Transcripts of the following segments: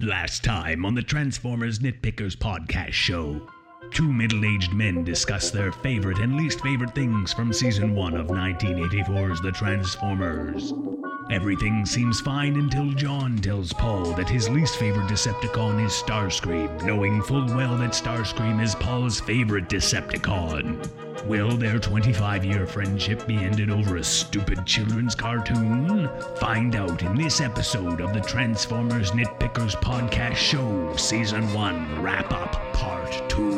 Last time on the Transformers Nitpickers podcast show, two middle aged men discuss their favorite and least favorite things from season one of 1984's The Transformers. Everything seems fine until John tells Paul that his least favorite Decepticon is Starscream, knowing full well that Starscream is Paul's favorite Decepticon. Will their 25 year friendship be ended over a stupid children's cartoon? Find out in this episode of the Transformers Nitpickers Podcast Show, Season 1 Wrap Up Part 2.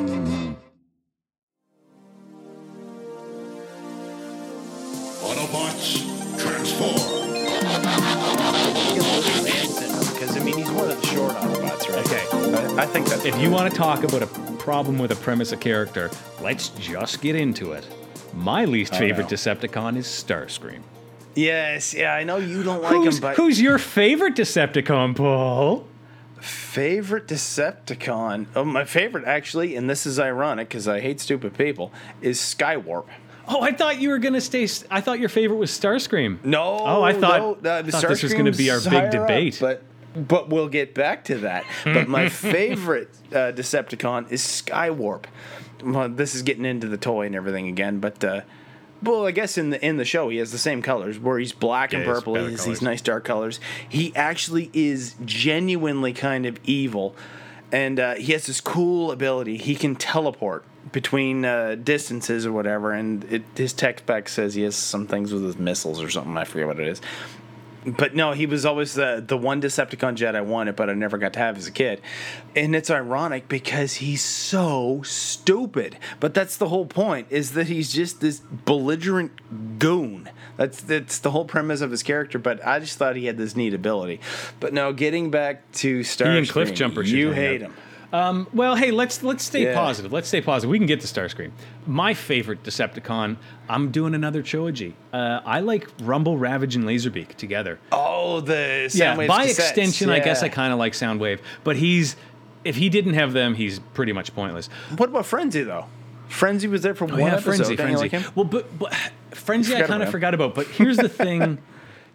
I, think that's. If you want to talk about a problem with a premise of character, let's just get into it. My least favorite no. Decepticon is Starscream. yes, yeah, I know you don't like who's, him, but who's your favorite Decepticon, Paul? favorite Decepticon? Oh, my favorite actually, and this is ironic because I hate stupid people, is Skywarp. Oh, I thought you were gonna stay. I thought your favorite was Starscream. No, Oh, I thought- no, uh, thought this was gonna be our big higher up, debate. but but we'll get back to that. but my favorite uh, Decepticon is Skywarp. Well, this is getting into the toy and everything again, but. Uh, well, I guess in the in the show he has the same colors, where he's black and Yeah, has purple. He has these nice dark colors. He actually is genuinely kind of evil, and uh, he has this cool ability. He can teleport between uh, distances or whatever. And it, his tech spec says he has some things with his missiles or something. I forget what it is. But no, he was always the the one Decepticon jet I wanted, but I never got to have as a kid. And it's ironic because he's so stupid. But that's the whole point: is that he's just this belligerent goon. That's that's the whole premise of his character. But I just thought he had this neat ability. But no, getting back to Starscream, and Cliffjumper you hate out. Him. Well, hey, let's let's stay Yeah. positive. Let's stay positive. We can get to Starscream. My favorite Decepticon. I'm doing another trilogy. Uh, I like Rumble, Ravage, and Laserbeak together. Oh, the yeah, by cassettes. extension, I guess I kind of like Soundwave, but he's if he didn't have them, he's pretty much pointless. What about Frenzy though? Frenzy was there for Oh, one yeah, episode. Frenzy, Frenzy. like? Well, but, but Frenzy, I kind of forgot about. But here's the thing: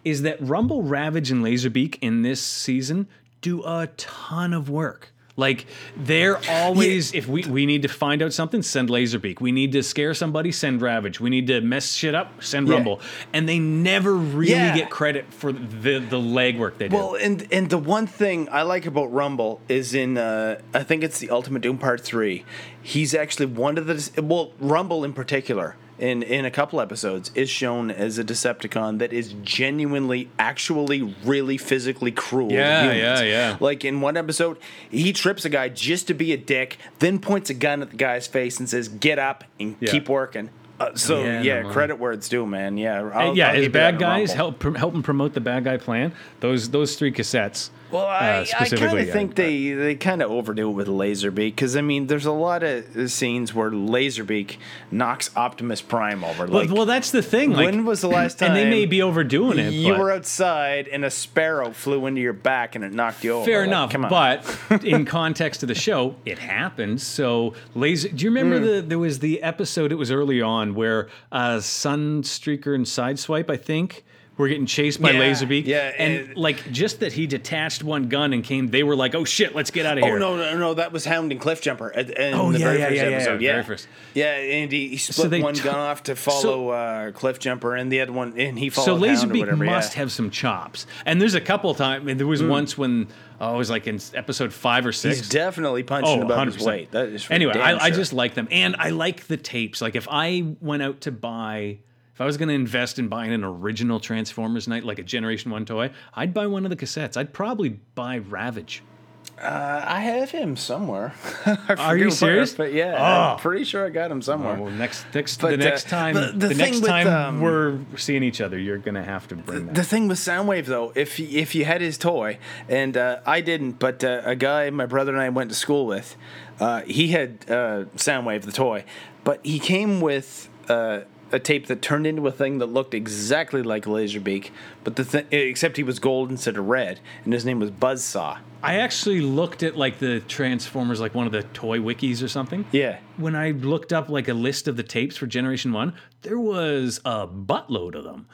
is that Rumble, Ravage, and Laserbeak in this season do a ton of work. Like they're always if we we need to find out something, send Laserbeak. We need to scare somebody, send Ravage. We need to mess shit up, send Yeah. Rumble. And they never really Yeah. get credit for the the legwork they do. Well, and and the one thing I like about Rumble is in uh, I think it's the Ultimate Doom Part Three. He's actually one of the well Rumble in particular in in a couple episodes is shown as a Decepticon that is genuinely, actually, really physically cruel. Yeah, humans. yeah, yeah. Like in one episode, he trips a guy just to be a dick, then points a gun at the guy's face and says, "Get up and Yeah. keep working." Uh, so Yeah, yeah, no, credit where it's due, man. Yeah, I'll, yeah, I'll his bad guys help prom- help him promote the bad guy plan. Those those three cassettes. Well, uh, I, I kind of think I- they, they kind of overdo it with Laserbeak because I mean, there's a lot of scenes where Laserbeak knocks Optimus Prime over. Well, Like, well, that's the thing. Like, when was the last time? And they may be overdoing it. You but were outside and a sparrow flew into your back and it knocked you over. fair Like, enough. On. But in context of the show, it happened. So laser. Do you remember Hmm. the there was the episode? It was early on where uh, Sunstreaker and Sideswipe, I think. Were getting chased by Yeah, Laserbeak, yeah, and and- like just that he detached one gun and came. They were like, "Oh shit, let's get out of Oh here." Oh no, no, no! That was Hound and Cliffjumper. at- In Oh, the yeah, very yeah, first yeah, yeah, episode. yeah, Yeah, first. Yeah, and he, he split they one t- gun off to follow uh, Cliffjumper, and the other one, and he So followed or Laserbeak whatever. must yeah. have some chops. And there's a couple times. There was once when oh, it was like in episode five or six. He's definitely punching Oh, above his 100%. weight. That is for anyway, I, I just like them, and I like the tapes. Like if I went out to buy, if I was going to invest in buying an original Transformers night, like a Generation One toy, I'd buy one of the cassettes. I'd probably buy Ravage. Uh, I have him somewhere. Are you serious? But yeah, Oh. I'm pretty sure I got him somewhere. Well, next, next, But, the uh, next time, the- the, the next with, time um, we're seeing each other, you're going to have to bring that. the thing with Soundwave though, if if you had his toy, and uh, I didn't, but uh, a guy my brother and I went to school with, uh, he had uh, Soundwave the toy, but he came with. A tape that turned into a thing that looked exactly like Laserbeak, but the th- except he was gold instead of red, and his name was Buzzsaw. I actually looked at like the Transformers, like one of the toy wikis or something. Yeah. When I looked up like a list of the tapes for Generation One, there was a buttload of them.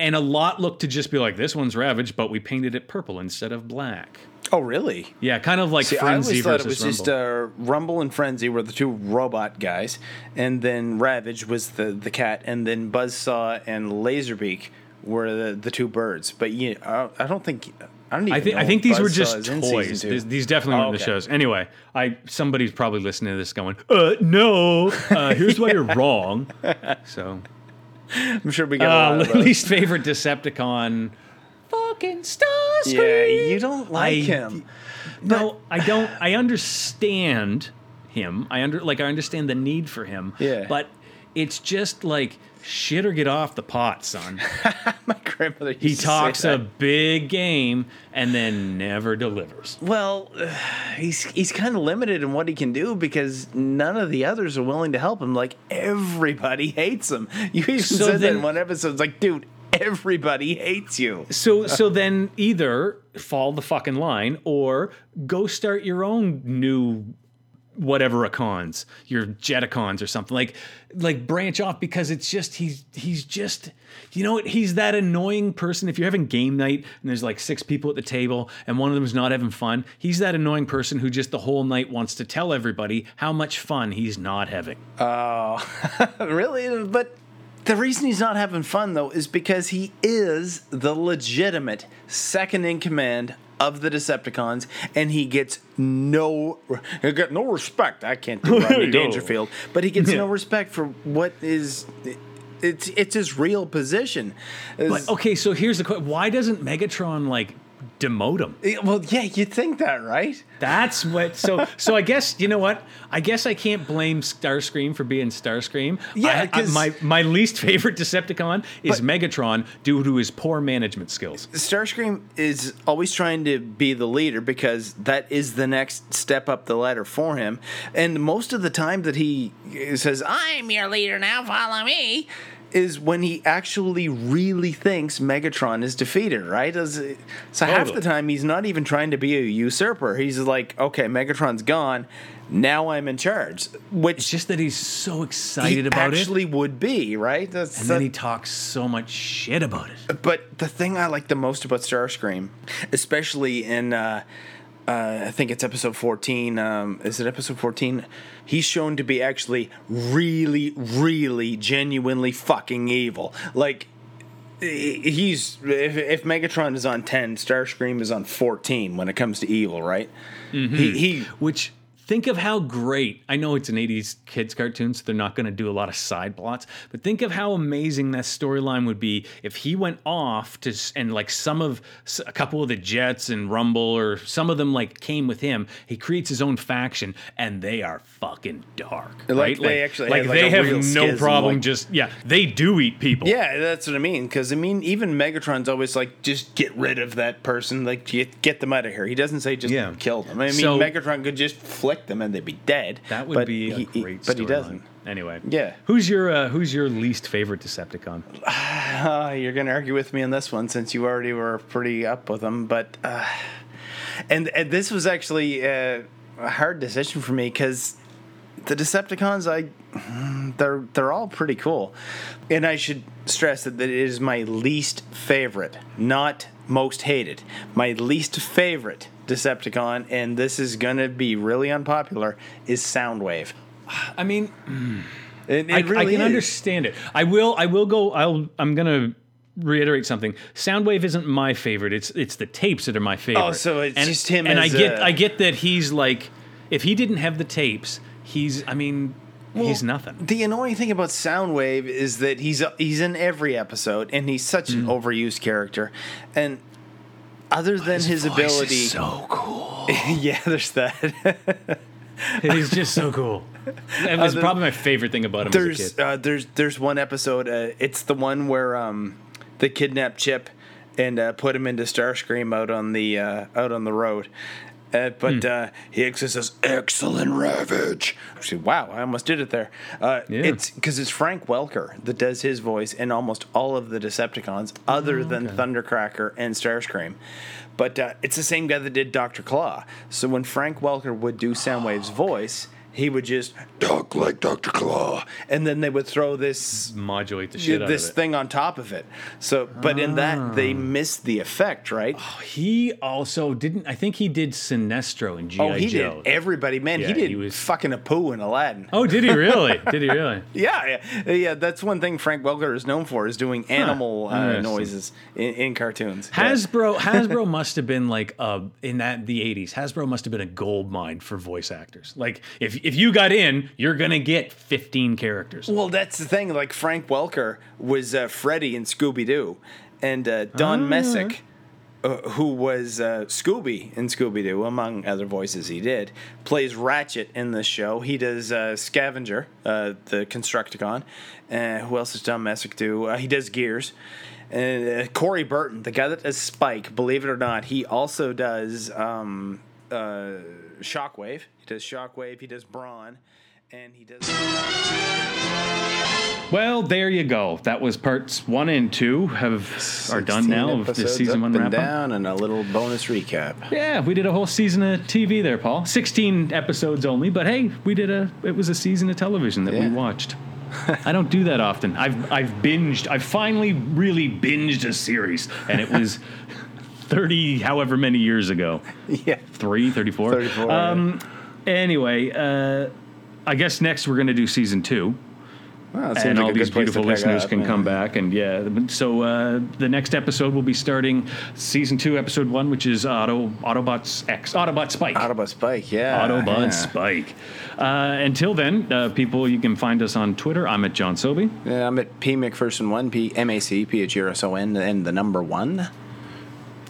And a lot look to just be like this one's Ravage, but we painted it purple instead of black. Oh, really? Yeah, kind of like See, I Frenzy always thought it was just Rumble. uh, Rumble and Frenzy were the two robot guys, and then Ravage was the, the cat, and then Buzzsaw and Laserbeak were the, the two birds. But yeah, I, I don't think I don't even. I think know I think these were just is in season toys. These, these definitely Oh, weren't the okay. shows. Anyway, I somebody's probably listening to this going, "Uh, no. Uh, here's why you're wrong." So, I'm sure we got a uh, lot of those. least favorite Decepticon, fucking Starscream. Yeah, you don't like I- him. No, I don't. I understand him. I under like I understand the need for him. Yeah. But it's just like shit or get off the pot, son. My grandmother. He talks a big game and then never delivers. Well, he's he's kind of limited in what he can do because none of the others are willing to help him. Like everybody hates him. You even So said that in one episode. It's like, dude, everybody hates you. So so then either fall the fucking line or go start your own new whatever icons, your jeticons or something. Like like branch off because it's just he's he's just you know what he's that annoying person if you're having game night and there's like six people at the table and one of them's not having fun, he's that annoying person who just the whole night wants to tell everybody how much fun he's not having. Oh really? But the reason he's not having fun though is because he is the legitimate second in command of the Decepticons, and he gets no he got no respect. I can't do Rodney No. Dangerfield, but he gets Yeah. no respect for what is. It's it's his real position. But okay, so here's the question: Why doesn't Megatron like demote him? Well, yeah, you'd think that, right? That's what. So, so I guess you know what? I guess I can't blame Starscream for being Starscream. Yeah, I- I- my my least favorite Decepticon is Megatron due to his poor management skills. Starscream is always trying to be the leader because that is the next step up the ladder for him. And most of the time that he says, I'm your leader now, follow me, is when he actually really thinks Megatron is defeated, right? So half the time he's not even trying to be a usurper. He's like, okay, Megatron's gone. Now I'm in charge. Which It's just that he's so he excited about it, actually would be, right? That's, and then he talks so much shit about it. but the thing I like the most about Starscream, especially in, uh, uh, I think it's episode 14. Um, is it episode 14? He's shown to be actually really, really, genuinely fucking evil. Like, he's. If, if Megatron is on 10, Starscream is on 14 when it comes to evil, right? He, he Which think of how great. I know it's an '80s kids cartoon, so they're not going to do a lot of side plots. But think of how amazing that storyline would be if he went off to and like some of a couple of the Jets and Rumble or some of them like came with him. He creates his own faction, and they are fucking dark. Like, right? they actually like like, they have no problem. like- just yeah, they do eat people. Yeah, that's what I mean. Because I mean, even Megatron's always like, just get rid of that person. Like, get get them out of here. He doesn't say just Yeah. kill them. I mean, So- Megatron could just flick them and they'd be dead. That would but be a he- he- But he doesn't. Anyway, Yeah. Who's your uh, Who's your least favorite Decepticon? Uh, you're gonna argue with me on this one since you already were pretty up with them, But uh, and and this was actually uh, a hard decision for me because the Decepticons, I they're they're all pretty cool, and I should stress that, that it is my least favorite, not most hated. My least favorite Decepticon, and this is gonna be really unpopular, is Soundwave. I mean, It, it I, really I can is. understand it. I will. I will go. I'll. I'm gonna reiterate something. Soundwave isn't my favorite. It's it's the tapes that are my favorite. Oh, so it's and, just him And I get. a- I get that he's like, if he didn't have the tapes, he's. I mean, he's nothing. The annoying thing about Soundwave is that he's he's in every episode, and he's such Mm. an overused character. And other than his, ability, so cool. yeah, there's that. He's just so cool. That was Other- probably my favorite thing about him as a there's kid. uh, there's there's one episode. Uh, it's the one where um, they kidnap Chip and uh, put him into Starscream out on the uh, out on the road. Uh, but Hmm. uh, he actually says, "Excellent Ravage." Wow, I almost did it there. Uh, Yeah. It's because it's Frank Welker that does his voice in almost all of the Decepticons, other than Thundercracker and Starscream. But uh, it's the same guy that did Doctor Claw. So when Frank Welker would do Soundwave's voice, he would just talk like Dr. Claw, and then they would throw this Modulate the shit out this thing on top of it. So, but in that they missed the effect, right? He also didn't. I think he did Sinestro in GI Oh, he Joe. did everybody, man. Yeah, he did he was- fucking Abu in Aladdin. Oh, did he really? did he really? Yeah, yeah, yeah. That's one thing Frank Welker is known for is doing animal uh, noises in, in cartoons. Hasbro Hasbro must have been like uh in that the 80s. Hasbro must have been a gold mine for voice actors. Like if if you got in, you're going to get 15 characters. Well, that's the thing. Like Frank Welker was uh, Freddy in Scooby Doo, and uh, Don Messick, uh, who was uh, Scooby in Scooby Doo, among other voices he did, plays Ratchet in this show. He does uh, Scavenger, uh, the Constructicon. Uh, who else does Don Messick do? Uh, he does Gears. And uh, Corey Burton, the guy that does Spike, believe it or not, he also does um, uh, Shockwave. He does Shockwave. He does Brawn. And he does. Well, there you go. That was parts 1 and 2 have are done now of the season 1 up wrap and up. and a little bonus recap. Yeah, we did a whole season of TV there, Paul. 16 episodes only, but hey, we did a it was a season of television that Yeah. we watched. I don't do that often. I've I've binged. I've finally really binged a series and it was 30 however many years ago. Yeah. 3, 34. 34, Um anyway, uh I guess next we're going to do season 2 Well, that seems and like all these beautiful listeners up, can yeah. come back and yeah so uh, the next episode will be starting season 2 episode 1 which is auto autobots x autobot spike Autobot Spike, yeah. autobot yeah. spike uh, until then uh, people you can find us on twitter i'm at john soby Yeah, I'm at P McPherson one P M A C P H E R S O N and the number one.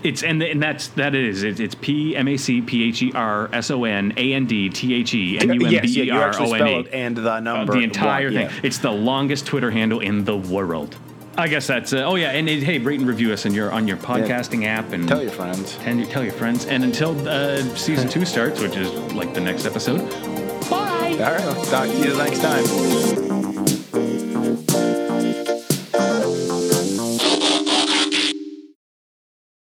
It's and, and that's that is it, it's p m a c p h e r s o n a n d t h e n u m b yeah, e r o n e and the Uh, number. the entire one, thing. yeah. It's the longest Twitter handle in the world. I guess that's. Uh, oh yeah, and it, hey, rate and review us on your on your podcasting app and Tell your friends. and you tell your friends. And until uh, season two starts, which is like the next episode. Bye. All right, talk to you next time.